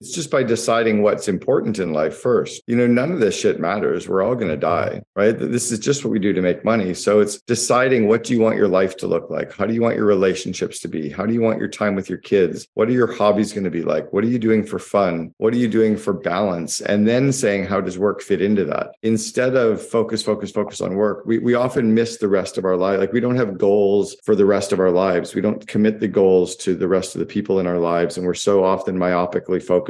It's just by deciding what's important in life first. You know, none of this shit matters. We're all going to die, right? This is just what we do to make money. So it's deciding what do you want your life to look like? How do you want your relationships to be? How do you want your time with your kids? What are your hobbies going to be like? What are you doing for fun? What are you doing for balance? And then saying, how does work fit into that? Instead of focus, focus, focus on work, we, we often miss the rest of our life. Like we don't have goals for the rest of our lives. We don't commit the goals to the rest of the people in our lives. And we're so often myopically focused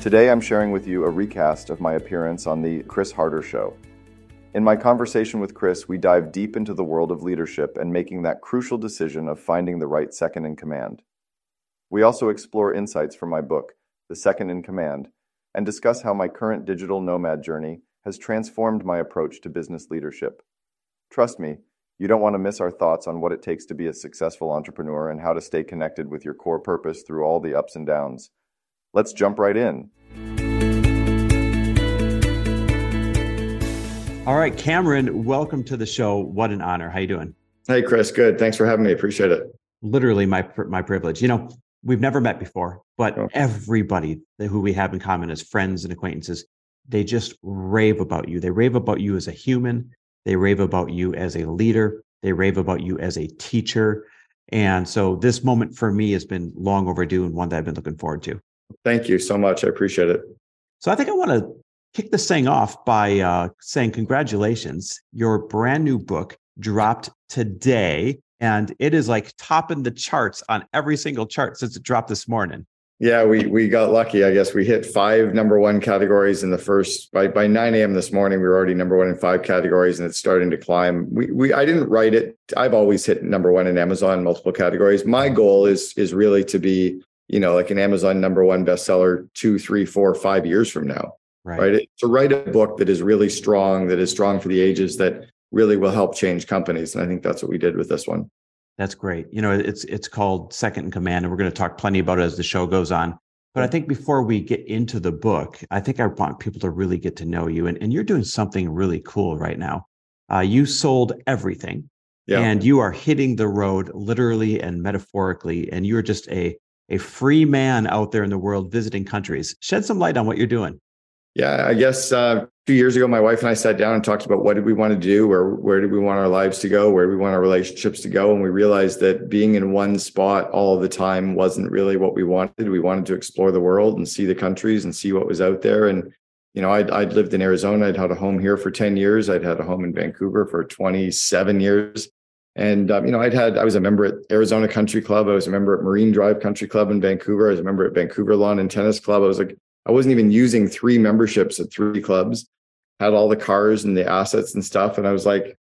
Today, I'm sharing with you a recast of my appearance on The Chris Harder Show. In my conversation with Chris, we dive deep into the world of leadership and making that crucial decision of finding the right second in command. We also explore insights from my book, The Second in Command, and discuss how my current digital nomad journey has transformed my approach to business leadership. Trust me, you don't want to miss our thoughts on what it takes to be a successful entrepreneur and how to stay connected with your core purpose through all the ups and downs. Let's jump right in. All right, Cameron, welcome to the show. What an honor. How you doing? Hey, Chris. Good. Thanks for having me. Appreciate it. Literally my my privilege. You know, we've never met before, but oh. everybody who we have in common as friends and acquaintances, they just rave about you. They rave about you as a human. They rave about you as a leader. They rave about you as a teacher. And so this moment for me has been long overdue and one that I've been looking forward to. Thank you so much. I appreciate it. So I think I want to kick this thing off by uh, saying congratulations. Your brand new book dropped today, and it is like topping the charts on every single chart since it dropped this morning. Yeah, we we got lucky. I guess we hit five number one categories in the first by by 9 a.m. this morning. We were already number one in five categories, and it's starting to climb. We we I didn't write it. I've always hit number one in Amazon multiple categories. My goal is is really to be you know, like an Amazon number one bestseller two, three, four, five years from now. Right. right. To write a book that is really strong, that is strong for the ages, that really will help change companies. And I think that's what we did with this one. That's great. You know, it's it's called Second in Command, and we're going to talk plenty about it as the show goes on. But I think before we get into the book, I think I want people to really get to know you. And, and you're doing something really cool right now. Uh, you sold everything yeah. and you are hitting the road literally and metaphorically. And you're just a a free man out there in the world visiting countries. Shed some light on what you're doing. Yeah, I guess uh, two years ago, my wife and I sat down and talked about what did we want to do, or where did we want our lives to go, where do we want our relationships to go, and we realized that being in one spot all the time wasn't really what we wanted. We wanted to explore the world and see the countries and see what was out there. And you know, I'd, I'd lived in Arizona. I'd had a home here for ten years. I'd had a home in Vancouver for twenty seven years. And um, you know, I'd had I was a member at Arizona Country Club. I was a member at Marine Drive Country Club in Vancouver. I was a member at Vancouver Lawn and Tennis Club. I was like, I wasn't even using three memberships at three clubs. Had all the cars and the assets and stuff, and I was like,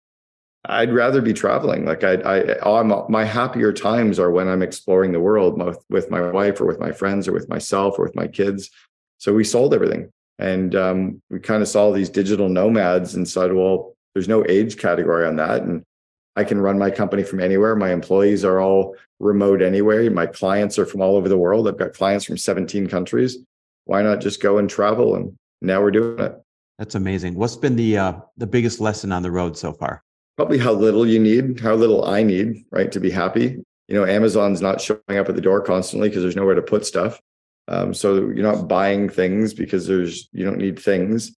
I'd rather be traveling. Like I, I, I'm, my happier times are when I'm exploring the world with, with my wife or with my friends or with myself or with my kids. So we sold everything, and um, we kind of saw these digital nomads and said, well, there's no age category on that, and I can run my company from anywhere. My employees are all remote anywhere. My clients are from all over the world. I've got clients from 17 countries. Why not just go and travel? And now we're doing it. That's amazing. What's been the uh, the biggest lesson on the road so far? Probably how little you need, how little I need, right, to be happy. You know, Amazon's not showing up at the door constantly because there's nowhere to put stuff. Um, so you're not buying things because there's you don't need things.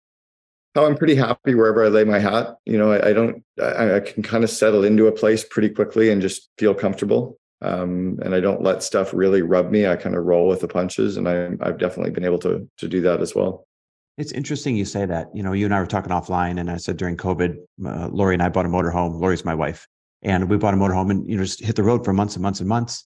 Oh, I'm pretty happy wherever I lay my hat. You know, I, I don't, I, I, can kind of settle into a place pretty quickly and just feel comfortable. Um, and I don't let stuff really rub me. I kind of roll with the punches, and I, I've definitely been able to to do that as well. It's interesting you say that. You know, you and I were talking offline, and I said during COVID, uh, Lori and I bought a motorhome. Lori's my wife, and we bought a motorhome, and you know, just hit the road for months and months and months.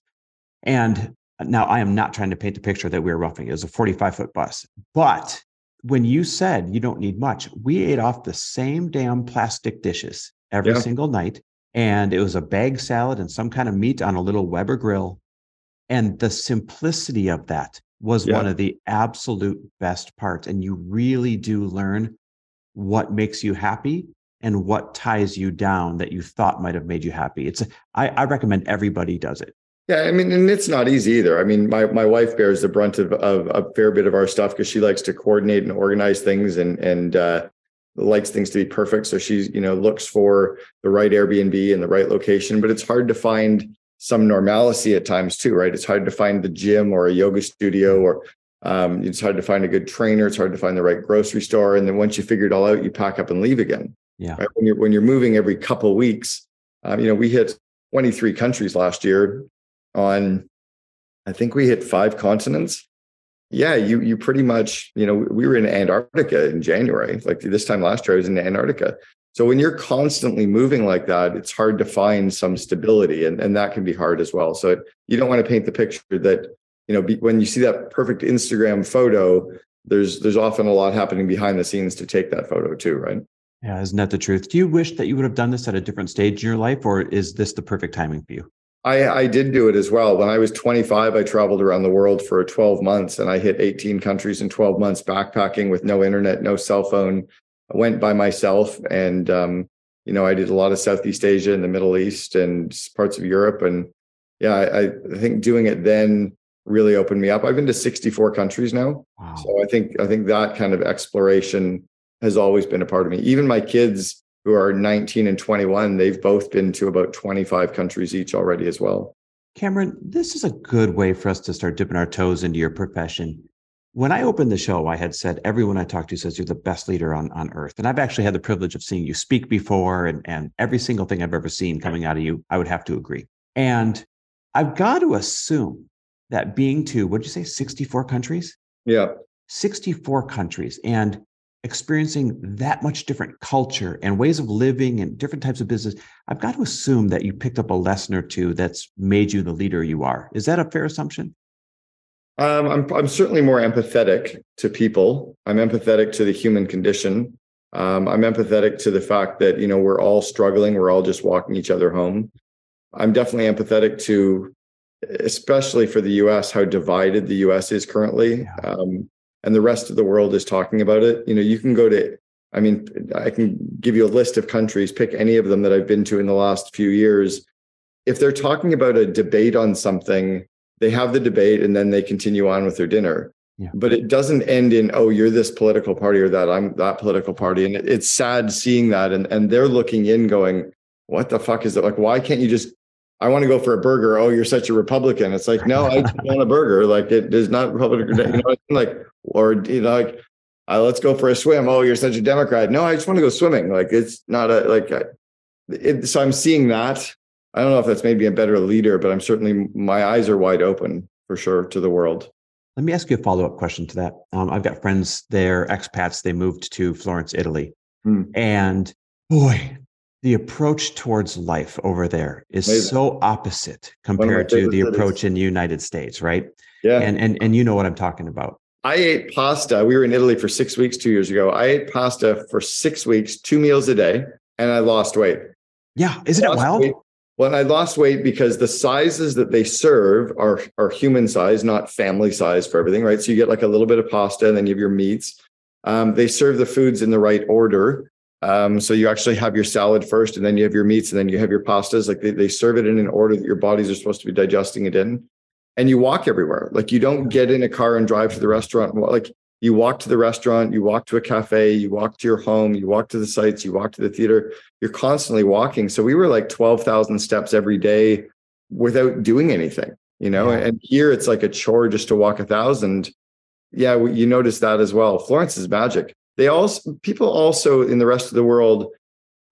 And now I am not trying to paint the picture that we were roughing. It was a 45 foot bus, but when you said you don't need much, we ate off the same damn plastic dishes every yeah. single night. And it was a bag salad and some kind of meat on a little Weber grill. And the simplicity of that was yeah. one of the absolute best parts. And you really do learn what makes you happy and what ties you down that you thought might have made you happy. It's I, I recommend everybody does it. Yeah, I mean, and it's not easy either. I mean, my my wife bears the brunt of, of a fair bit of our stuff because she likes to coordinate and organize things and and uh, likes things to be perfect. So she's you know looks for the right Airbnb and the right location, but it's hard to find some normalcy at times too, right? It's hard to find the gym or a yoga studio or um, it's hard to find a good trainer. It's hard to find the right grocery store. And then once you figure it all out, you pack up and leave again. Yeah. Right? When you're when you're moving every couple of weeks, um, you know, we hit 23 countries last year on I think we hit five continents. Yeah, you you pretty much, you know, we were in Antarctica in January. Like this time last year, I was in Antarctica. So when you're constantly moving like that, it's hard to find some stability, and, and that can be hard as well. So you don't want to paint the picture that, you know, be, when you see that perfect Instagram photo, there's there's often a lot happening behind the scenes to take that photo too, right? Yeah, isn't that the truth? Do you wish that you would have done this at a different stage in your life, or is this the perfect timing for you? I, I did do it as well. When I was 25, I traveled around the world for 12 months and I hit 18 countries in 12 months, backpacking with no internet, no cell phone. I went by myself and, um, you know, I did a lot of Southeast Asia and the Middle East and parts of Europe. And yeah, I, I think doing it then really opened me up. I've been to 64 countries now. Wow. So I think, I think that kind of exploration has always been a part of me. Even my kids, who are 19 and 21, they've both been to about 25 countries each already as well. Cameron, this is a good way for us to start dipping our toes into your profession. When I opened the show, I had said everyone I talked to says you're the best leader on, on earth. And I've actually had the privilege of seeing you speak before, and, and every single thing I've ever seen coming out of you, I would have to agree. And I've got to assume that being to, what did you say, 64 countries? Yeah. 64 countries. And experiencing that much different culture and ways of living and different types of business, I've got to assume that you picked up a lesson or two that's made you the leader you are. Is that a fair assumption? Um, I'm, I'm certainly more empathetic to people. I'm empathetic to the human condition. Um, I'm empathetic to the fact that you know we're all struggling. We're all just walking each other home. I'm definitely empathetic to, especially for the U.S., how divided the U.S. is currently. Um, and the rest of the world is talking about it you know you can go to i mean i can give you a list of countries pick any of them that i've been to in the last few years if they're talking about a debate on something they have the debate and then they continue on with their dinner yeah. but it doesn't end in oh you're this political party or that i'm that political party and it, it's sad seeing that and and they're looking in going what the fuck is it like why can't you just I want to go for a burger. Oh, you're such a Republican. It's like, no, I want a burger. Like it is not Republican. You know, like, or you know, like, uh, let's go for a swim. Oh, you're such a Democrat. No, I just want to go swimming. Like it's not a like. It, so I'm seeing that. I don't know if that's maybe a better leader, but I'm certainly my eyes are wide open for sure to the world. Let me ask you a follow up question to that. Um, I've got friends, they're expats. They moved to Florence, Italy, hmm. and boy, the approach towards life over there is Amazing. so opposite compared to the approach in the United States, right? Yeah. And and and you know what I'm talking about. I ate pasta. We were in Italy for six weeks two years ago. I ate pasta for six weeks, two meals a day, and I lost weight. Yeah, isn't it wild? Weight. Well, I lost weight because the sizes that they serve are are human size, not family size for everything, right? So you get like a little bit of pasta, and then you have your meats. Um, they serve the foods in the right order. Um, so you actually have your salad first, and then you have your meats, and then you have your pastas. Like they, they serve it in an order that your bodies are supposed to be digesting it in. And you walk everywhere. Like you don't get in a car and drive to the restaurant. Like you walk to the restaurant, you walk to a cafe, you walk to your home, you walk to the sites, you walk to the theater. You're constantly walking. So we were like 12,000 steps every day without doing anything, you know? Yeah. And here it's like a chore just to walk a thousand. Yeah, you notice that as well. Florence is magic they also people also in the rest of the world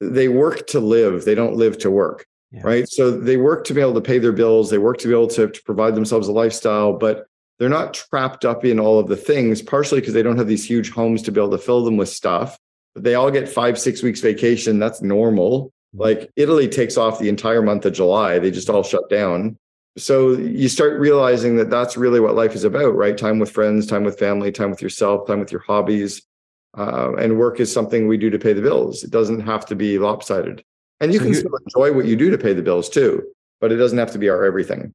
they work to live they don't live to work yeah. right so they work to be able to pay their bills they work to be able to, to provide themselves a lifestyle but they're not trapped up in all of the things partially because they don't have these huge homes to be able to fill them with stuff but they all get five six weeks vacation that's normal mm-hmm. like italy takes off the entire month of july they just all shut down so you start realizing that that's really what life is about right time with friends time with family time with yourself time with your hobbies uh, and work is something we do to pay the bills. It doesn't have to be lopsided. And you so can still enjoy what you do to pay the bills too, but it doesn't have to be our everything.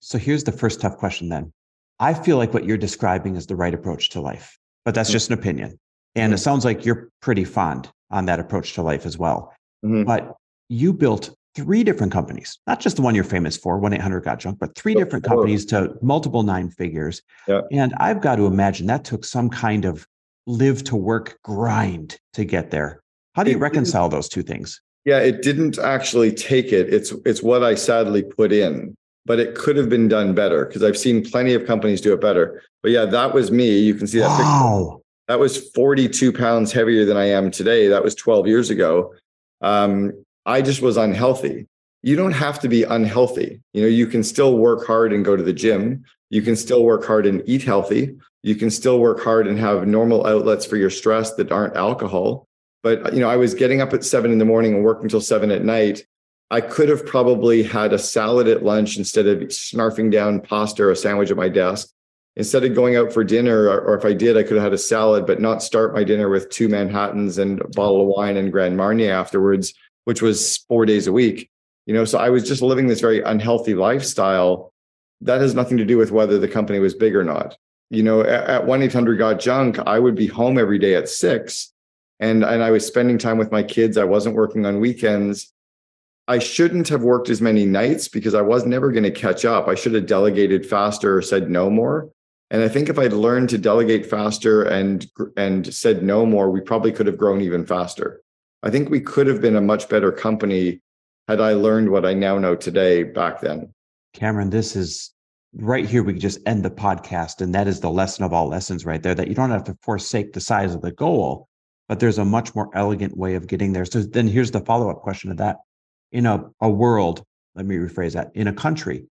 So here's the first tough question then. I feel like what you're describing is the right approach to life, but that's mm-hmm. just an opinion. And mm-hmm. it sounds like you're pretty fond on that approach to life as well. Mm-hmm. But you built three different companies, not just the one you're famous for, 1 800 Got Junk, but three different companies to multiple nine figures. Yeah. And I've got to imagine that took some kind of live to work grind to get there. How do you reconcile those two things? Yeah, it didn't actually take it. It's it's what I sadly put in, but it could have been done better because I've seen plenty of companies do it better. But yeah, that was me. You can see that. Wow. Picture. That was 42 pounds heavier than I am today. That was 12 years ago. Um, I just was unhealthy. You don't have to be unhealthy. You know, you can still work hard and go to the gym. You can still work hard and eat healthy. You can still work hard and have normal outlets for your stress that aren't alcohol. But you know, I was getting up at seven in the morning and working until seven at night. I could have probably had a salad at lunch instead of snarfing down pasta or a sandwich at my desk. Instead of going out for dinner, or, or if I did, I could have had a salad, but not start my dinner with two Manhattans and a bottle of wine and Grand Marnier afterwards which was four days a week. You know, so I was just living this very unhealthy lifestyle. That has nothing to do with whether the company was big or not. You know, at 1 800 Got Junk, I would be home every day at six and, and I was spending time with my kids. I wasn't working on weekends. I shouldn't have worked as many nights because I was never going to catch up. I should have delegated faster or said no more. And I think if I'd learned to delegate faster and and said no more, we probably could have grown even faster. I think we could have been a much better company had I learned what I now know today back then. Cameron, this is right here. We just end the podcast. And that is the lesson of all lessons right there that you don't have to forsake the size of the goal, but there's a much more elegant way of getting there. So then here's the follow up question to that. In a, a world, let me rephrase that, in a country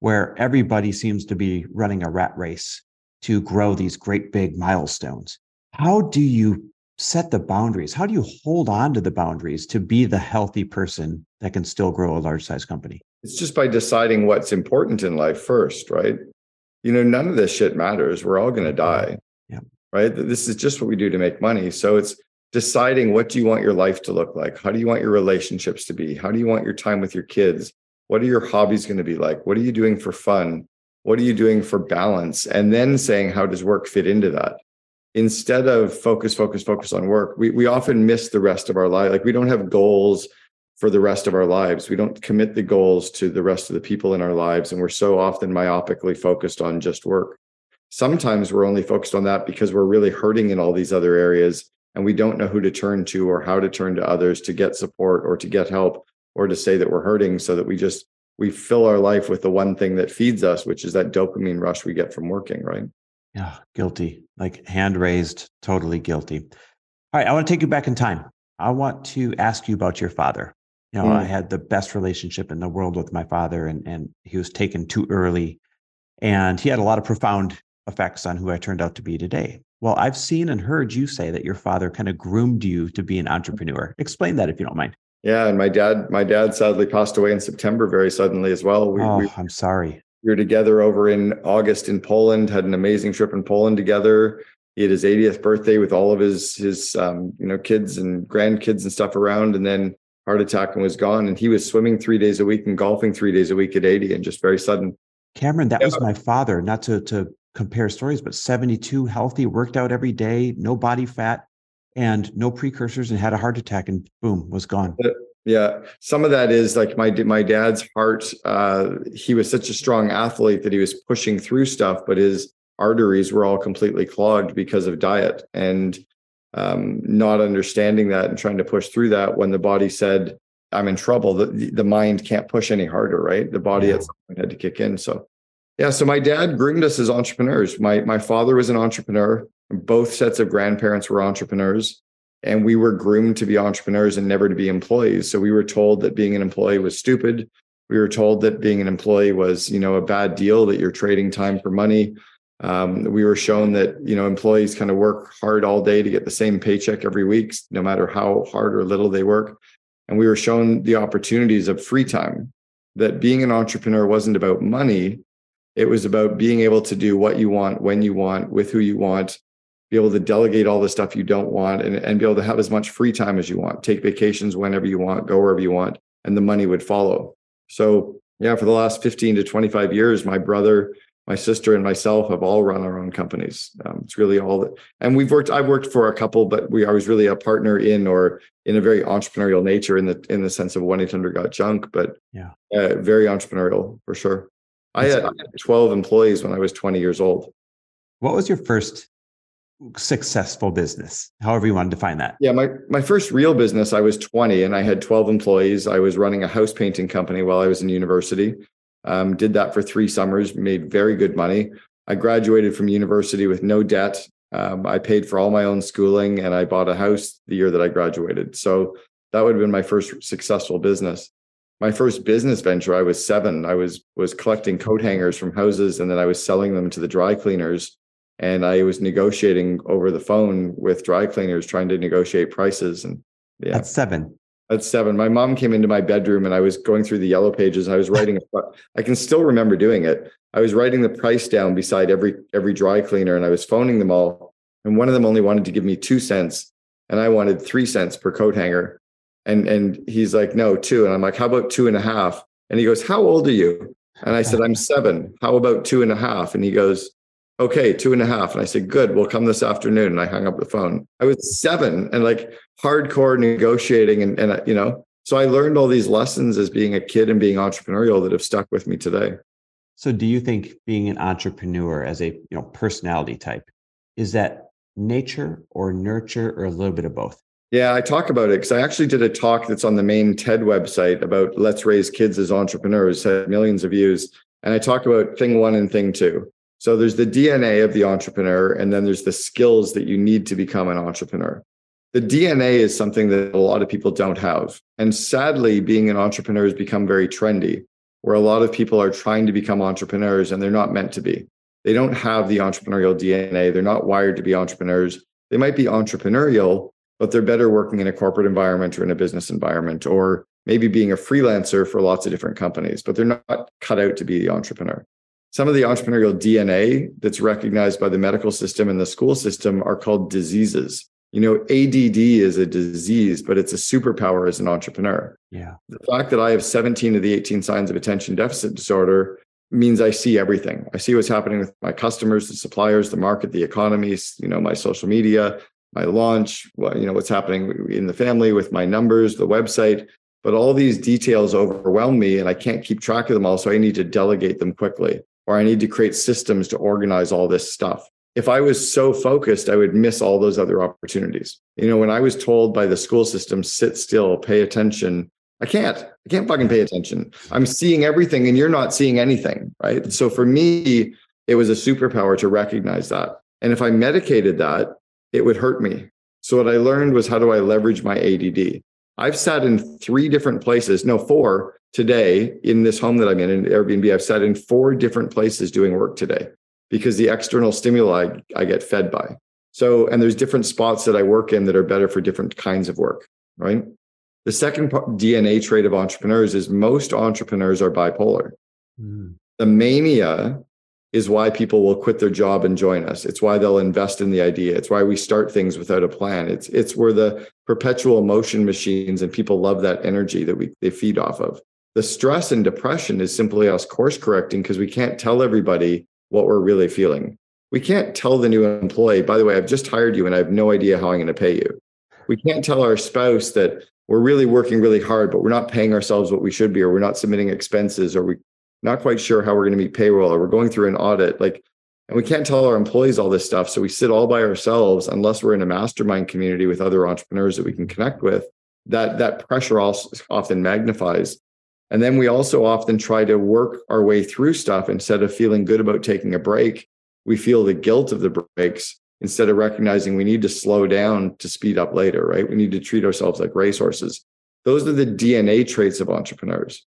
where everybody seems to be running a rat race to grow these great big milestones, how do you set the boundaries? How do you hold on to the boundaries to be the healthy person that can still grow a large size company? It's just by deciding what's important in life first, right? You know, none of this shit matters. We're all going to mm-hmm. die. Right. This is just what we do to make money. So it's deciding what do you want your life to look like? How do you want your relationships to be? How do you want your time with your kids? What are your hobbies going to be like? What are you doing for fun? What are you doing for balance? And then saying, how does work fit into that? instead of focus, focus, focus on work, we, we often miss the rest of our life. Like we don't have goals for the rest of our lives. We don't commit the goals to the rest of the people in our lives. And we're so often myopically focused on just work. Sometimes we're only focused on that because we're really hurting in all these other areas and we don't know who to turn to or how to turn to others to get support or to get help or to say that we're hurting so that we just we fill our life with the one thing that feeds us which is that dopamine rush we get from working right yeah, guilty. Like hand raised, totally guilty. All right, I want to take you back in time. I want to ask you about your father. You know, mm. I had the best relationship in the world with my father, and and he was taken too early, and he had a lot of profound effects on who I turned out to be today. Well, I've seen and heard you say that your father kind of groomed you to be an entrepreneur. Explain that if you don't mind. Yeah, and my dad, my dad sadly passed away in September very suddenly as well. We, oh, we, I'm sorry we were together over in August in Poland, had an amazing trip in Poland together. He had his 80th birthday with all of his his um, you know kids and grandkids and stuff around, and then heart attack and was gone. And he was swimming three days a week and golfing three days a week at 80, and just very sudden. Cameron, that yeah. was my father. Not to to compare stories, but 72, healthy, worked out every day, no body fat, and no precursors, and had a heart attack, and boom, was gone. Yeah, some of that is like my my dad's heart. Uh, he was such a strong athlete that he was pushing through stuff, but his arteries were all completely clogged because of diet and um, not understanding that and trying to push through that. When the body said, "I'm in trouble," the the mind can't push any harder, right? The body yeah. at some point had to kick in. So, yeah. So my dad groomed us as entrepreneurs. My my father was an entrepreneur. Both sets of grandparents were entrepreneurs and we were groomed to be entrepreneurs and never to be employees so we were told that being an employee was stupid we were told that being an employee was you know a bad deal that you're trading time for money um, we were shown that you know employees kind of work hard all day to get the same paycheck every week no matter how hard or little they work and we were shown the opportunities of free time that being an entrepreneur wasn't about money it was about being able to do what you want when you want with who you want be able to delegate all the stuff you don't want and, and be able to have as much free time as you want, take vacations whenever you want, go wherever you want, and the money would follow. So, yeah, for the last 15 to 25 years, my brother, my sister and myself have all run our own companies. Um, it's really all that, and we've worked. I've worked for a couple, but we I was really a partner in or in a very entrepreneurial nature in the in the sense of one eight hundred got junk, but yeah, uh, very entrepreneurial for sure. I had, I had twelve employees when I was twenty years old. What was your first successful business, however you want to define that? Yeah, my my first real business, I was 20 and I had 12 employees. I was running a house painting company while I was in university. Um, did that for three summers, made very good money. I graduated from university with no debt. Um, I paid for all my own schooling and I bought a house the year that I graduated. So that would have been my first successful business. My first business venture, I was seven. I was was collecting coat hangers from houses and then I was selling them to the dry cleaners and I was negotiating over the phone with dry cleaners, trying to negotiate prices. And yeah, that's seven. at seven. My mom came into my bedroom and I was going through the yellow pages. And I was writing. A, I can still remember doing it. I was writing the price down beside every every dry cleaner, and I was phoning them all. And one of them only wanted to give me two cents, and I wanted three cents per coat hanger. And and he's like, no, two. And I'm like, how about two and a half? And he goes, how old are you? And I said, I'm seven. How about two and a half? And he goes, okay, two and a half. And I said, good, we'll come this afternoon. And I hung up the phone. I was seven and like hardcore negotiating. And, and you know, so I learned all these lessons as being a kid and being entrepreneurial that have stuck with me today. So do you think being an entrepreneur as a you know personality type is that nature or nurture or a little bit of both? Yeah, I talk about it because I actually did a talk that's on the main TED website about let's raise kids as entrepreneurs, had millions of views. And I talk about thing one and thing two. So there's the DNA of the entrepreneur, and then there's the skills that you need to become an entrepreneur. The DNA is something that a lot of people don't have. And sadly, being an entrepreneur has become very trendy, where a lot of people are trying to become entrepreneurs and they're not meant to be. They don't have the entrepreneurial DNA. They're not wired to be entrepreneurs. They might be entrepreneurial, but they're better working in a corporate environment or in a business environment, or maybe being a freelancer for lots of different companies, but they're not cut out to be the entrepreneur some of the entrepreneurial DNA that's recognized by the medical system and the school system are called diseases. You know, ADD is a disease, but it's a superpower as an entrepreneur. Yeah. The fact that I have 17 of the 18 signs of attention deficit disorder means I see everything. I see what's happening with my customers, the suppliers, the market, the economies, you know, my social media, my launch, what, you know, what's happening in the family with my numbers, the website. But all these details overwhelm me and I can't keep track of them all. So I need to delegate them quickly or I need to create systems to organize all this stuff. If I was so focused, I would miss all those other opportunities. You know, when I was told by the school system, sit still, pay attention, I can't. I can't fucking pay attention. I'm seeing everything and you're not seeing anything. Right. So for me, it was a superpower to recognize that. And if I medicated that, it would hurt me. So what I learned was how do I leverage my ADD? I've sat in three different places, no, four today in this home that I'm in, in Airbnb. I've sat in four different places doing work today because the external stimuli I get fed by. So, and there's different spots that I work in that are better for different kinds of work, right? The second DNA trait of entrepreneurs is most entrepreneurs are bipolar. Mm. The mania is why people will quit their job and join us. It's why they'll invest in the idea. It's why we start things without a plan. It's it's where the perpetual motion machines and people love that energy that we they feed off of. The stress and depression is simply us course correcting because we can't tell everybody what we're really feeling. We can't tell the new employee, by the way, I've just hired you and I have no idea how I'm going to pay you. We can't tell our spouse that we're really working really hard, but we're not paying ourselves what we should be, or we're not submitting expenses, or we not quite sure how we're going to meet payroll or we're going through an audit like and we can't tell our employees all this stuff so we sit all by ourselves unless we're in a mastermind community with other entrepreneurs that we can connect with. That that pressure also often magnifies. And then we also often try to work our way through stuff. Instead of feeling good about taking a break we feel the guilt of the breaks instead of recognizing we need to slow down to speed up later right? We need to treat ourselves like racehorses. Those are the dna traits of entrepreneurs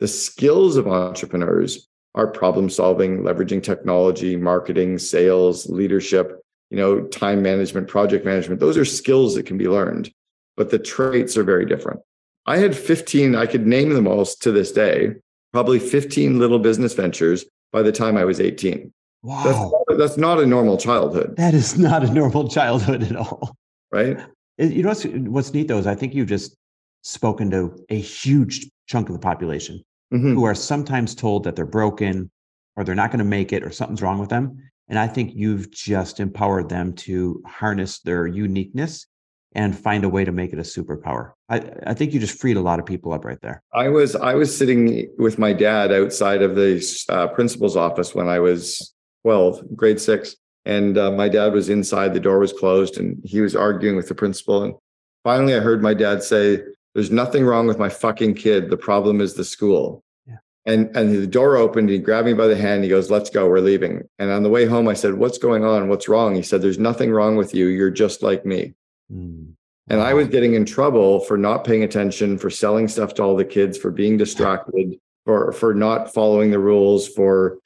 the skills of entrepreneurs are problem solving, leveraging technology, marketing, sales, leadership, you know, time management, project management. Those are skills that can be learned, but the traits are very different. I had 15, I could name them all to this day, probably 15 little business ventures by the time I was 18. Wow. That's not, that's not a normal childhood. That is not a normal childhood at all. Right. Uh, you know what's, what's neat though is I think you've just spoken to a huge chunk of the population mm-hmm. who are sometimes told that they're broken or they're not going to make it or something's wrong with them. And I think you've just empowered them to harness their uniqueness and find a way to make it a superpower. I, I think you just freed a lot of people up right there. I was I was sitting with my dad outside of the uh, principal's office when I was 12, grade six, and uh, my dad was inside. The door was closed, and he was arguing with the principal. And finally, I heard my dad say, "There's nothing wrong with my fucking kid. The problem is the school." Yeah. And and the door opened. He grabbed me by the hand. He goes, "Let's go. We're leaving." And on the way home, I said, "What's going on? What's wrong?" He said, "There's nothing wrong with you. You're just like me." Mm. And I was getting in trouble for not paying attention, for selling stuff to all the kids, for being distracted, for for not following the rules, for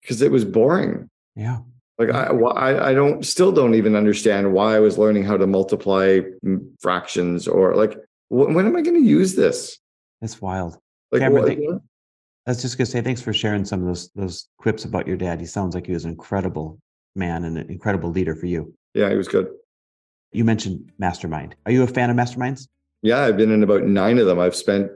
because it was boring. Yeah. Like I, I, I don't still don't even understand why I was learning how to multiply fractions or like when, am I going to use this? It's wild. Like Cameron, what, thank, I was just going to say thanks for sharing some of those those quips about your dad. He sounds like he was an incredible man and an incredible leader for you. Yeah, he was good. You mentioned Mastermind. Are you a fan of Masterminds? Yeah, I've been in about nine of them. I've spent,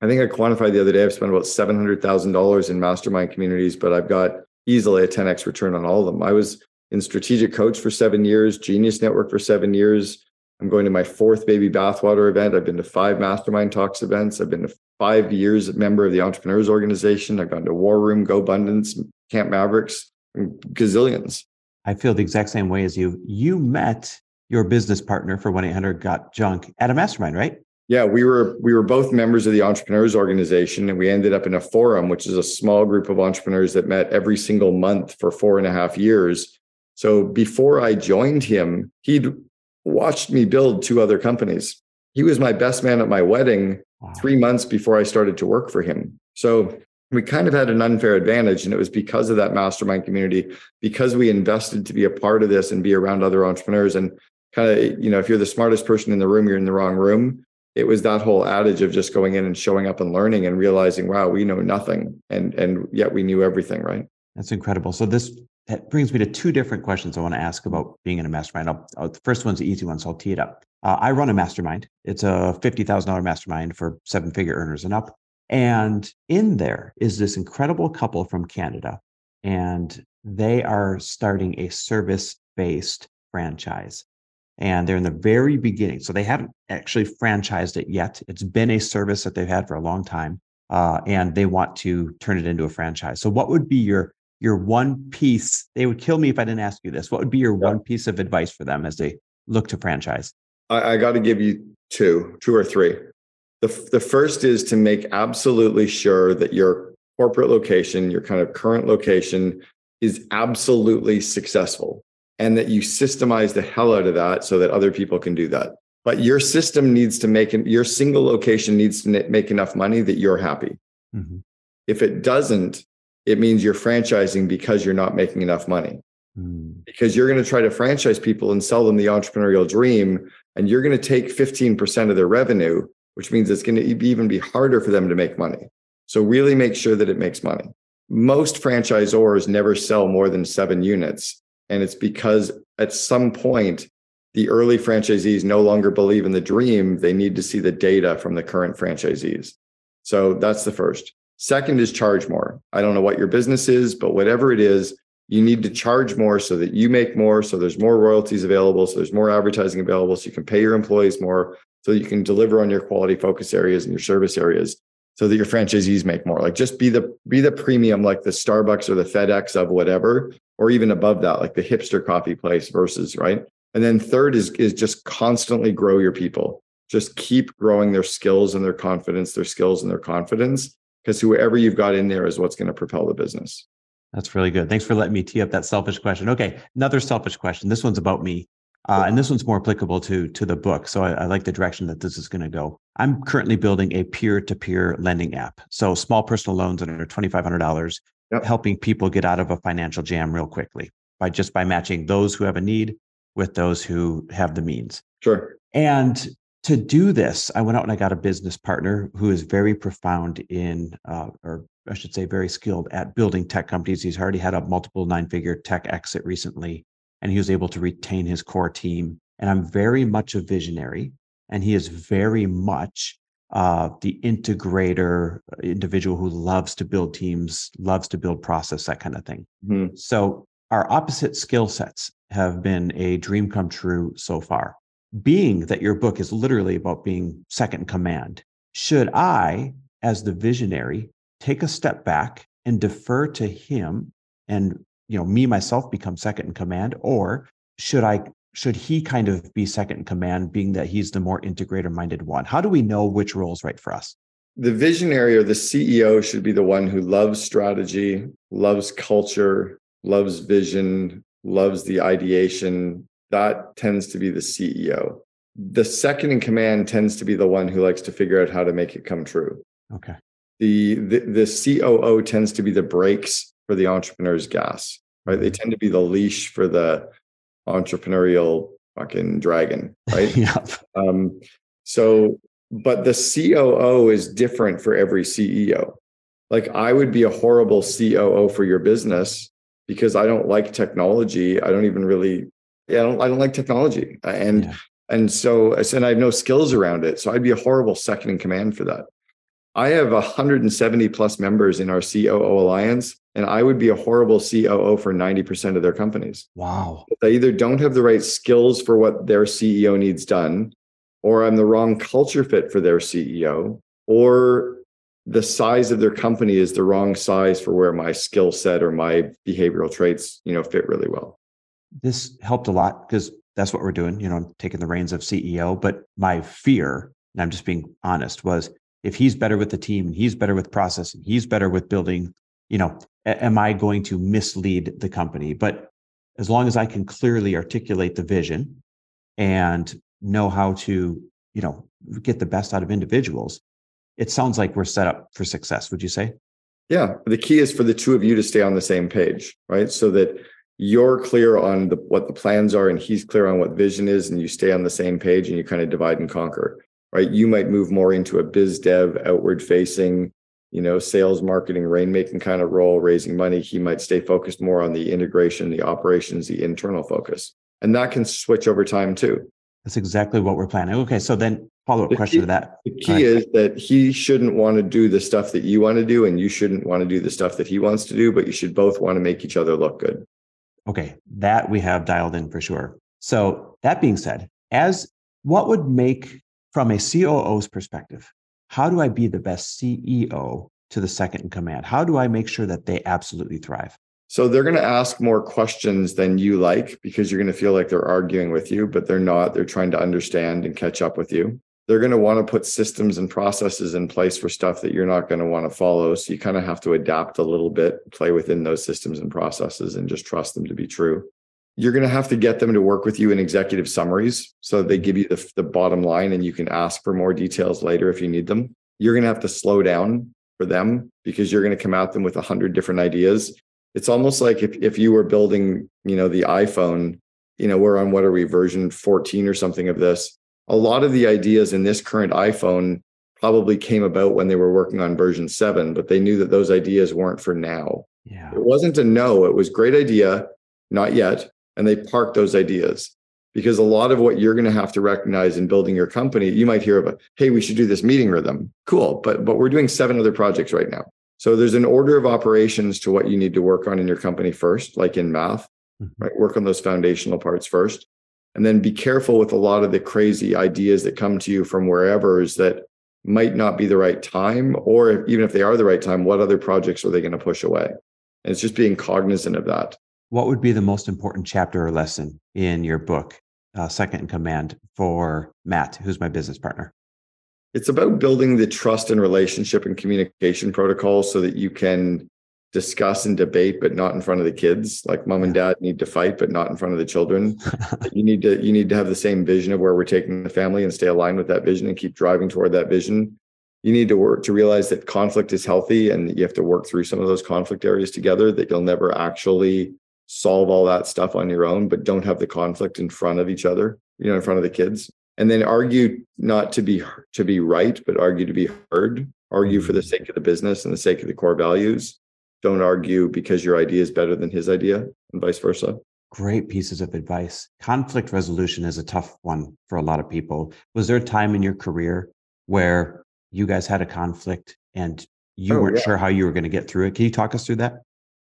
I think I quantified the other day, I've spent about $700,000 in mastermind communities, but I've got easily a 10x return on all of them. I was in Strategic Coach for seven years, Genius Network for seven years. I'm going to my fourth baby bathwater event. I've been to five mastermind talks events. I've been to five years member of the Entrepreneurs Organization. I've gone to War Room, GoBundance, Camp Mavericks, gazillions. I feel the exact same way as you. You met your business partner for 1-800 got junk at a mastermind, right? Yeah, we were we were both members of the entrepreneurs organization, and we ended up in a forum, which is a small group of entrepreneurs that met every single month for four and a half years. So before I joined him, he'd watched me build two other companies. He was my best man at my wedding wow. three months before I started to work for him. So we kind of had an unfair advantage. And it was because of that mastermind community, because we invested to be a part of this and be around other entrepreneurs. And kind of, you know, if you're the smartest person in the room, you're in the wrong room. It was that whole adage of just going in and showing up and learning and realizing, wow, we know nothing. And and yet we knew everything, right? That's incredible. So this that brings me to two different questions I want to ask about being in a mastermind. I'll, I'll, the first one's the easy one, so I'll tee it up. Uh, I run a mastermind. It's a fifty thousand dollar mastermind for seven figure earners and up. And in there is this incredible couple from Canada, and they are starting a service based franchise and they're in the very beginning. So they haven't actually franchised it yet. It's been a service that they've had for a long time, uh, and they want to turn it into a franchise. So, what would be your your one piece? They would kill me if I didn't ask you this. What would be your yeah. one piece of advice for them as they look to franchise? I, I got to give you two, two or three. The the first is to make absolutely sure that your corporate location, your kind of current location, is absolutely successful and that you systemize the hell out of that so that other people can do that. But your system needs to make your single location needs to make enough money that you're happy. Mm-hmm. If it doesn't, it means you're franchising because you're not making enough money. Mm. Because you're going to try to franchise people and sell them the entrepreneurial dream, and you're going to take 15% of their revenue, which means it's going to even be harder for them to make money. So, really make sure that it makes money. Most franchisors never sell more than seven units and it's because at some point, the early franchisees no longer believe in the dream. They need to see the data from the current franchisees. So that's the first. Second is charge more. I don't know what your business is, but whatever it is, you need to charge more so that you make more. So there's more royalties available. So there's more advertising available. So you can pay your employees more. So you can deliver on your quality focus areas and your service areas so that your franchisees make more. Like just be the be the premium like the Starbucks or the FedEx of whatever or even above that, like the hipster coffee place versus right. And then third is is just constantly grow your people. Just keep growing their skills and their confidence, their skills and their confidence, because whoever you've got in there is what's going to propel the business. That's really good. Thanks for letting me tee up that selfish question. Okay, another selfish question. This one's about me. Uh, and this one's more applicable to to the book. So I, I like the direction that this is going to go. I'm currently building a peer-to-peer lending app. So small personal loans under twenty five hundred dollars yep. helping people get out of a financial jam real quickly by just by matching those who have a need with those who have the means. Sure. And to do this, I went out and I got a business partner who is very profound in, uh, or I should say, very skilled at building tech companies. He's already had a multiple nine figure tech exit recently, and he was able to retain his core team. And I'm very much a visionary, and he is very much uh, the integrator uh, individual who loves to build teams, loves to build process, that kind of thing. Mm-hmm. So our opposite skill sets have been a dream come true so far. Being that your book is literally about being second in command, should I, as the visionary, take a step back and defer to him and you know me myself become second in command or should i should he kind of be second in command, being that he's the more integrator minded one? How do we know which role is right for us? The visionary or the CEO should be the one who loves strategy, loves culture, loves vision, loves the ideation. That tends to be the CEO. The second in command tends to be the one who likes to figure out how to make it come true. Okay. The, the, the COO tends to be the brakes for the entrepreneur's gas, right? They mm-hmm. tend to be the leash for the entrepreneurial fucking dragon, right? yeah. Um, so, but the COO is different for every CEO. Like I would be a horrible COO for your business because I don't like technology. I don't even really, I don't, I don't like technology. Uh, and, yeah. and so, uh, and I have no skills around it. So I'd be a horrible second in command for that. I have 170 plus members in our COO alliance, and I would be a horrible COO for 90% of their companies. Wow. They either don't have the right skills for what their CEO needs done, or I'm the wrong culture fit for their CEO, or the size of their company is the wrong size for where my skill set or my behavioral traits, you know, fit really well. This helped a lot because that's what we're doing, you know, I'm taking the reins of CEO. But my fear, and I'm just being honest, was if he's better with the team and he's better with processing, he's better with building, you know, am I going to mislead the company? But as long as I can clearly articulate the vision and know how to, you know, get the best out of individuals, it sounds like we're set up for success. Would you say? Yeah. The key is for the two of you to stay on the same page, right? So that you're clear on the, what the plans are and he's clear on what vision is and you stay on the same page and you kind of divide and conquer right? You might move more into a biz dev, outward facing, you know, sales, marketing, rainmaking kind of role, raising money. He might stay focused more on the integration, the operations, the internal focus. And that can switch over time too. That's exactly what we're planning. Okay. So then follow up question key, to that. The key is that he shouldn't want to do the stuff that you want to do, and you shouldn't want to do the stuff that he wants to do, but you should both want to make each other look good. Okay. That we have dialed in for sure. So that being said, as what would make from a COO's perspective, how do I be the best CEO to the second in command? How do I make sure that they absolutely thrive? So they're going to ask more questions than you like because you're going to feel like they're arguing with you, but they're not. They're trying to understand and catch up with you. They're going to want to put systems and processes in place for stuff that you're not going to want to follow. So you kind of have to adapt a little bit, play within those systems and processes, and just trust them to be true. You're going to have to get them to work with you in executive summaries so they give you the, the bottom line and you can ask for more details later if you need them. You're going to have to slow down for them because you're going to come at them with a hundred different ideas. It's almost like if, if you were building you know the iphone you know we're on what are we version 14 or something of this a lot of the ideas in this current iphone probably came about when they were working on version 7 but they knew that those ideas weren't for now. Yeah. it wasn't a no it was great idea not yet and they parked those ideas. Because a lot of what you're going to have to recognize in building your company you might hear of a hey we should do this meeting rhythm. Cool but but we're doing seven other projects right now. So there's an order of operations to what you need to work on in your company first like in math mm-hmm. right? Work on those foundational parts first and then be careful with a lot of the crazy ideas that come to you from wherever is that might not be the right time or if, even if they are the right time what other projects are they going to push away and it's just being cognizant of that what would be the most important chapter or lesson in your book, uh, Second in Command, for Matt, who's my business partner? It's about building the trust and relationship and communication protocols so that you can discuss and debate, but not in front of the kids. Like mom and dad need to fight, but not in front of the children. you need to you need to have the same vision of where we're taking the family and stay aligned with that vision and keep driving toward that vision. You need to work to realize that conflict is healthy and you have to work through some of those conflict areas together. That you'll never actually solve all that stuff on your own, but don't have the conflict in front of each other, you know, in front of the kids. And then argue not to be to be right, but argue to be heard. Argue for the mm. sake of the business and the sake of the core values. Don't argue because your idea is better than his idea, and vice versa. Great pieces of advice. Conflict resolution is a tough one for a lot of people. Was there a time in your career where you guys had a conflict and you Oh, weren't yeah. sure how you were going to get through it. Can you talk us through that?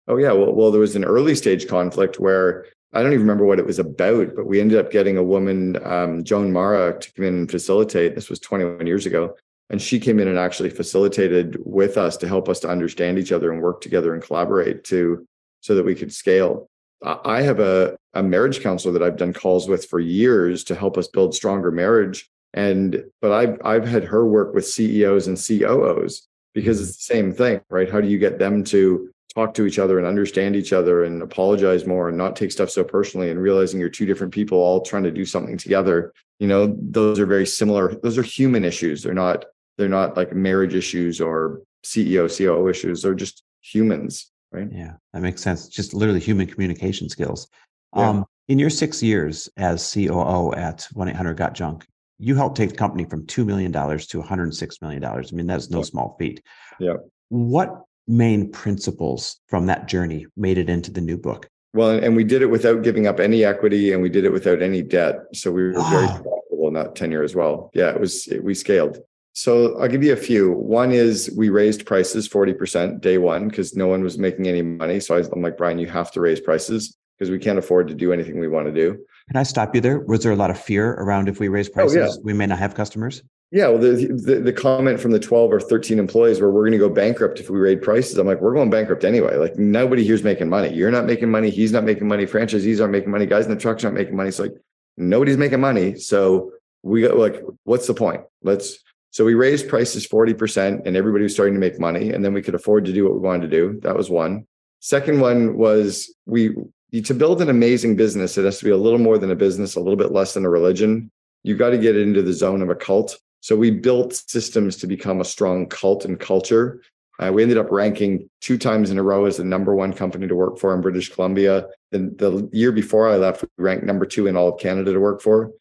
Oh yeah, well, well, there was an early stage conflict where I don't even remember what it was about, but we ended up getting a woman, um, Joan Mara, to come in and facilitate. This was 21 years ago, and she came in and actually facilitated with us to help us to understand each other and work together and collaborate to so that we could scale. I have a a marriage counselor that I've done calls with for years to help us build stronger marriage, and but I've I've had her work with CEOs and COOs because it's mm-hmm. the same thing, right? How do you get them to talk to each other and understand each other and apologize more and not take stuff so personally and realizing you're two different people all trying to do something together you know those are very similar those are human issues they're not they're not like marriage issues or ceo coo issues they're just humans right Yeah, that makes sense. Just literally human communication skills. Yeah. Um, in your six years as COO at 1 800 Got Junk, you helped take the company from $2 million to $106 million. I mean, that's no Yeah. small feat. Yeah. What main principles from that journey made it into the new book? well and we did it without giving up any equity and we did it without any debt so we were very profitable in that tenure as well yeah it was it, we scaled so i'll give you a few one is we raised prices 40% day one because no one was making any money so I was, i'm like brian you have to raise prices because we can't afford to do anything we want to do Can I stop you there? Was there a lot of fear around if we raise Oh, yeah. prices, we may not have customers? Yeah, well, the, the the comment from the twelve or thirteen employees where we're going to go bankrupt if we raise prices. I'm like, we're going bankrupt anyway. Like nobody here's making money. You're not making money. He's not making money. Franchisees aren't making money. Guys in the trucks aren't making money. So like nobody's making money. So we got like, what's the point? Let's. So we raised prices forty percent, and everybody was starting to make money, and then we could afford to do what we wanted to do. That was one. Second one was we to build an amazing business. It has to be a little more than a business, a little bit less than a religion. You got to get into the zone of a cult. So we built systems to become a strong cult and culture. Uh, we ended up ranking two times in a row as the number one company to work for in British Columbia. The, the year before I left, we ranked number two in all of Canada to work for.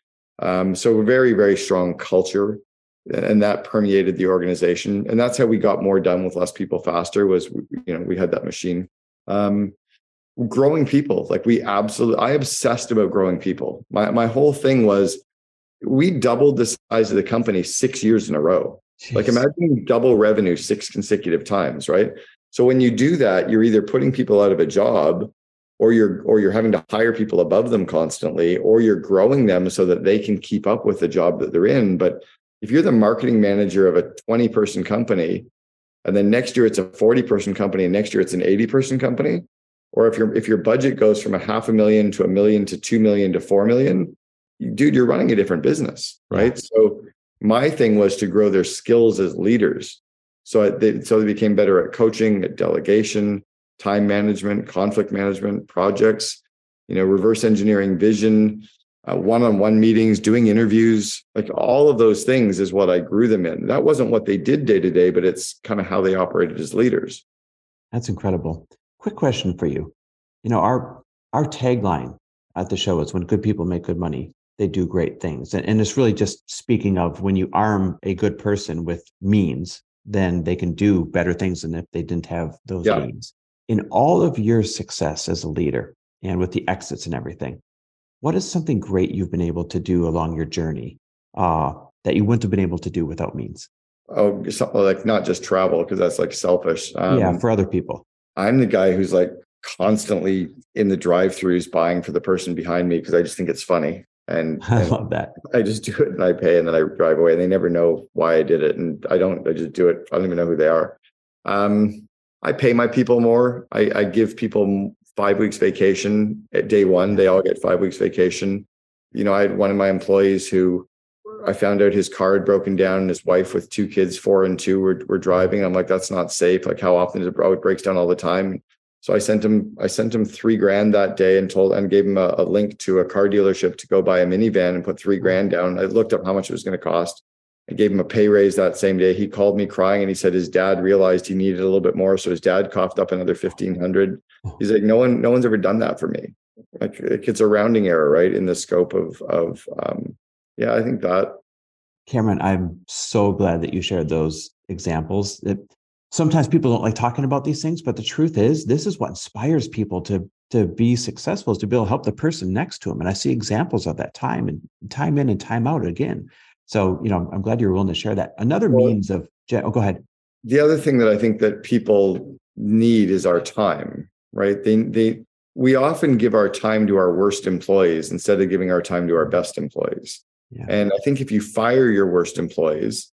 Um, so very, very strong culture. And that permeated the organization. And that's how we got more done with less people faster was, you know, we had that machine. Um, growing people, like we absolutely, I obsessed about growing people. My, my whole thing was we doubled the size of the company six years in a row. Like Jeez. imagine double revenue six consecutive times, right? So when you do that, you're either putting people out of a job or you're or you're having to hire people above them constantly or you're growing them so that they can keep up with the job that they're in. But if you're the marketing manager of a 20 person company and then next year it's a 40 person company and next year it's an 80 person company, or if your if your budget goes from a half a million to a million to 2 million to 4 million, dude, you're running a different business, right? So my thing was to grow their skills as leaders. So they, so they became better at coaching, at delegation, time management, conflict management, projects, you know, reverse engineering vision, uh, one-on-one meetings, doing interviews, like all of those things is what I grew them in. That wasn't what they did day to day, but it's kind of how they operated as leaders. That's incredible. Quick question for you. You know, our our tagline at the show is when good people make good money, they do great things. And, and it's really just speaking of when you arm a good person with means, then they can do better things than if they didn't have those Yeah. means. In all of your success as a leader and with the exits and everything, what is something great you've been able to do along your journey uh, that you wouldn't have been able to do without means? Oh, something like not just travel because that's like selfish. Um, yeah, for other people. I'm the guy who's like constantly in the drive-throughs buying for the person behind me because I just think it's funny. And, I and love that. I just do it and I pay and then I drive away and they never know why I did it. And I don't, I just do it. I don't even know who they are. Um, I pay my people more. I, I give people five weeks vacation at day one. They all get five weeks vacation. You know, I had one of my employees who I found out his car had broken down and his wife with two kids, four and two, were, were driving. I'm like, that's not safe. Like how often it, it breaks down all the time. So I sent him, I sent him three grand that day and told and gave him a, a link to a car dealership to go buy a minivan and put three grand down. I looked up how much it was going to cost. I gave him a pay raise that same day. He called me crying and he said his dad realized he needed a little bit more. So his dad coughed up another 1500. He's like, no one, no one's ever done that for me. Like it's a rounding error, right? In the scope of, of, um, yeah, I think that Cameron, I'm so glad that you shared those examples. It, sometimes people don't like talking about these things, but the truth is, this is what inspires people to to be successful is to be able to help the person next to them. And I see examples of that time and time in and time out again. So, you know, I'm glad you're willing to share that. Another Well- means of oh, go ahead. The other thing that I think that people need is our time, right? They they we often give our time to our worst employees instead of giving our time to our best employees. Yeah. And I think if you fire your worst employees,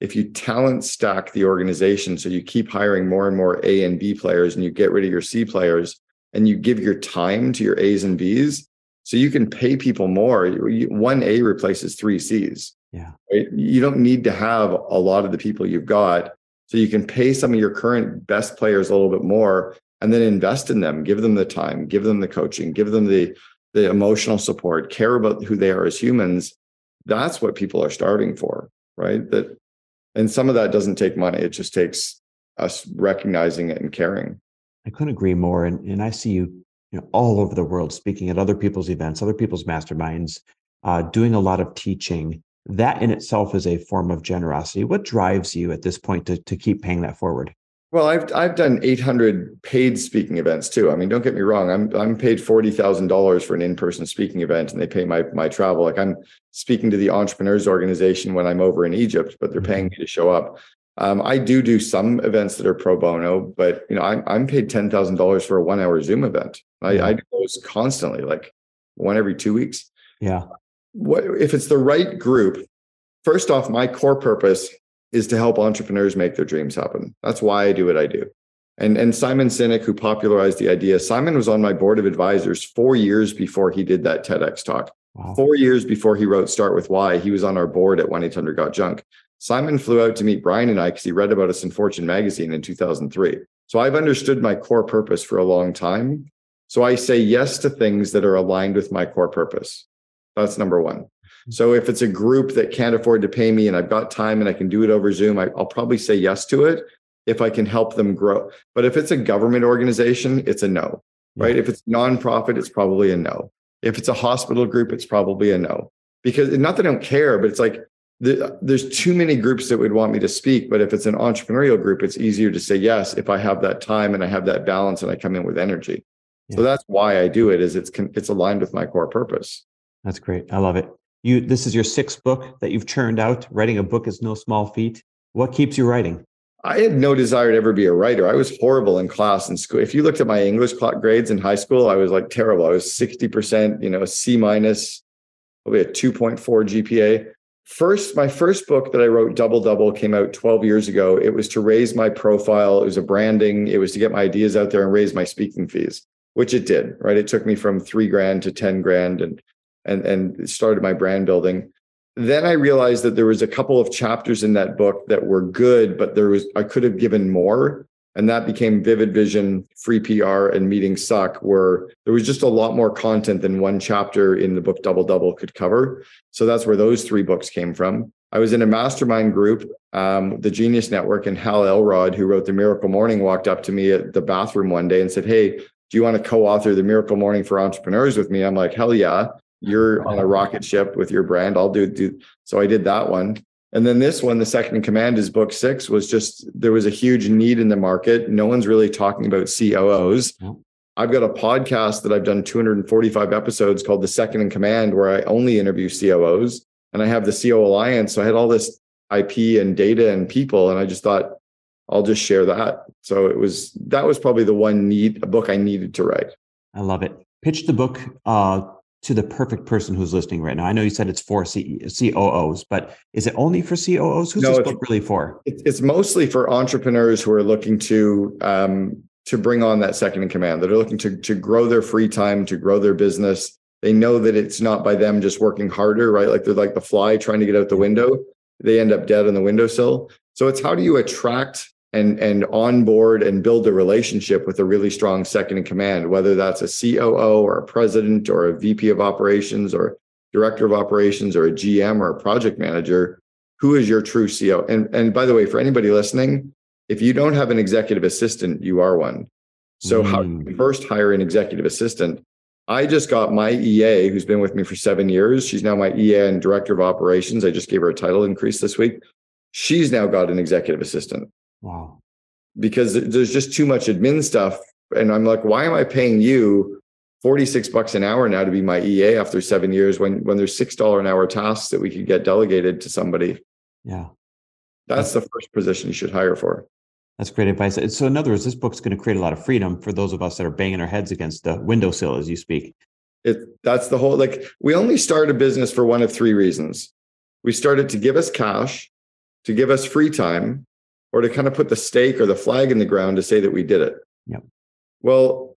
if you talent stack the organization so you keep hiring more and more A and B players and you get rid of your C players and you give your time to your A's and B's, so you can pay people more. One A replaces three C's. Yeah. Right? You don't need to have a lot of the people you've got. So you can pay some of your current best players a little bit more and then invest in them, give them the time, give them the coaching, give them the the emotional support, care about who they are as humans. That's what people are starving for, right? That and some of that doesn't take money. It just takes us recognizing it and caring. I couldn't agree more. And and I see you you know, all over the world, speaking at other people's events, other people's masterminds, uh, doing a lot of teaching. That in itself is a form of generosity. What drives you at this point to, to keep paying that forward? Well, I've I've done 800 paid speaking events too. I mean, don't get me wrong. I'm I'm paid forty thousand dollars for an in person speaking event, and they pay my my travel. Like I'm speaking to the entrepreneurs organization when I'm over in Egypt, but they're paying mm-hmm. me to show up. Um, I do do some events that are pro bono, but you know, I'm I'm paid ten thousand dollars for a one hour Zoom event. I, yeah. I do those constantly, like one every two weeks. Yeah. What if it's the right group? First off, my core purpose is to help entrepreneurs make their dreams happen. That's why I do what I do. And and Simon Sinek, who popularized the idea, Simon was on my board of advisors four years before he did that TEDx talk. Wow. Four years before he wrote Start with Why, he was on our board at 1 800 Got Junk. Simon flew out to meet Brian and I because he read about us in Fortune magazine in 2003. So I've understood my core purpose for a long time. So I say yes to things that are aligned with my core purpose. That's number one. Mm-hmm. So if it's a group that can't afford to pay me and I've got time and I can do it over Zoom, I, will probably say yes to it if I can help them grow. But if it's a government organization, it's a no, right? If it's nonprofit, it's probably a no. If it's a hospital group, it's probably a no. Because not that I don't care, but it's like the, there's too many groups that would want me to speak but if it's an entrepreneurial group it's easier to say yes if i have that time and i have that balance and i come in with energy. Yeah. so that's why i do it is it's it's aligned with my core purpose. That's great. I love it. You this is your sixth book that you've churned out. Writing a book is no small feat. What keeps you writing? I had no desire to ever be a writer. I was horrible in class in school. If you looked at my english grades in high school i was like terrible. I was 60% you know c minus probably a 2.4 gpa first my first book that i wrote double double came out 12 years ago. It was to raise my profile. It was a branding. It was to get my ideas out there and raise my speaking fees which it did right? It took me from three grand to 10 grand and and and started my brand building. Then i realized that there was a couple of chapters in that book that were good but there was i could have given more and that became vivid vision free pr and meeting suck where there was just a lot more content than one chapter in the book double double could cover. So that's where those three books came from. I was in a mastermind group um, the genius network and hal elrod who wrote the miracle morning walked up to me at the bathroom one day and said hey do you want to co-author the miracle morning for entrepreneurs with me? I'm like hell yeah. You're on a rocket ship with your brand. I'll do do so i did that one and then this one, the second in command is book six, was just there was a huge need in the market. No one's really talking about COOs. Yeah. I've got a podcast that I've done 245 episodes called The Second in Command, where I only interview COOs. And I have the COO Alliance. So I had all this IP and data and people. And I just thought, I'll just share that. So it was that was probably the one need a book I needed to write. I love it. Pitch the book uh, to the perfect person who's listening right now? I know you said it's for C- COOs, but is it only for COOs? Who's no, this book really for? It's mostly for entrepreneurs who are looking to um, to bring on that second in command. That are looking to to grow their free time, to grow their business. They know that it's not by them just working harder, right? Like they're like the fly trying to get out the window. They end up dead on the windowsill. So it's how do you attract and and onboard and build a relationship with a really strong second in command, whether that's a COO or a president or a VP of operations or director of operations or a GM or a project manager. Who is your true CEO? And and by the way, for anybody listening, if you don't have an executive assistant, you are one. So mm. how do you first hire an executive assistant? I just got my EA, who's been with me for seven years. She's now my EA and director of operations. I just gave her a title increase this week. She's now got an executive assistant. Wow. Because there's just too much admin stuff. And I'm like, why am I paying you 46 bucks an hour now to be my EA after seven years when when there's six dollar an hour tasks that we could get delegated to somebody? Yeah. That's the first position you should hire for. That's great advice. So, in other words, this book's going to create a lot of freedom for those of us that are banging our heads against the windowsill as you speak. It that's the whole like we only start a business for one of three reasons. We started to give us cash, to give us free time, or to kind of put the stake or the flag in the ground to say that we did it. Yep. Well,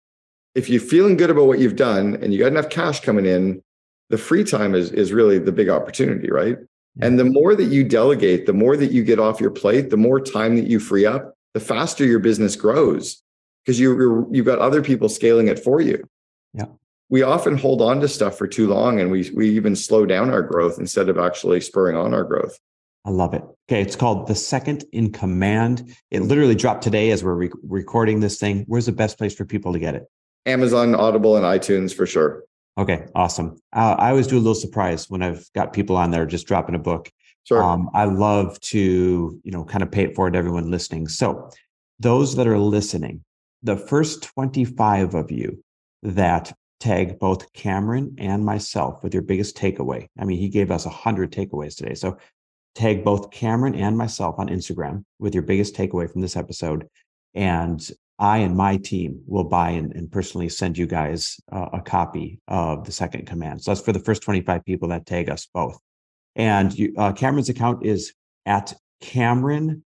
if you're feeling good about what you've done and you got enough cash coming in, the free time is is really the big opportunity, right? And the more that you delegate, the more that you get off your plate, the more time that you free up, the faster your business grows because you you've got other people scaling it for you. Yeah. We often hold on to stuff for too long and we we even slow down our growth instead of actually spurring on our growth. I love it. Okay, it's called The Second in Command. It literally dropped today as we're re- recording this thing. Where's the best place for people to get it? Amazon, Audible, and iTunes for sure. Okay, awesome. Uh, I always do a little surprise when I've got people on there just dropping a book. Sure. Um, I love to, you know, kind of pay it forward to everyone listening. So, those that are listening, the first 25 of you that tag both Cameron and myself with your biggest takeaway. I mean, he gave us 100 takeaways today. So, tag both Cameron and myself on Instagram with your biggest takeaway from this episode. And I and my team will buy and, and personally send you guys uh, a copy of the second command. So that's for the first 25 people that tag us both. And you, uh, Cameron's account is at Cameron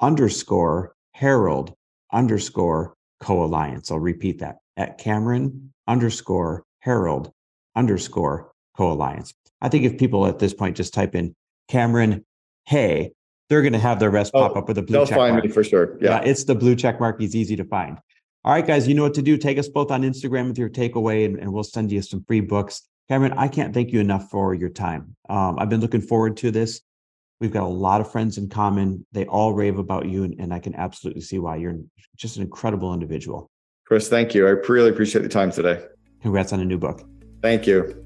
underscore Herold underscore co-alliance. I'll repeat that at Cameron underscore Herold underscore co-alliance. I think if people at this point just type in Cameron, hey, they're going to have their rest pop Oh, up with a blue They'll check find mark. me for sure. Yeah. Yeah. it's the blue check mark. He's easy to find. All right, guys, you know what to do. Take us both on Instagram with your takeaway, and, and we'll send you some free books. Cameron, I can't thank you enough for your time. Um, I've been looking forward to this. We've got a lot of friends in common. They all rave about you, and, and I can absolutely see why you're just an incredible individual. Chris, thank you. I really appreciate the time today. Congrats on a new book. Thank you.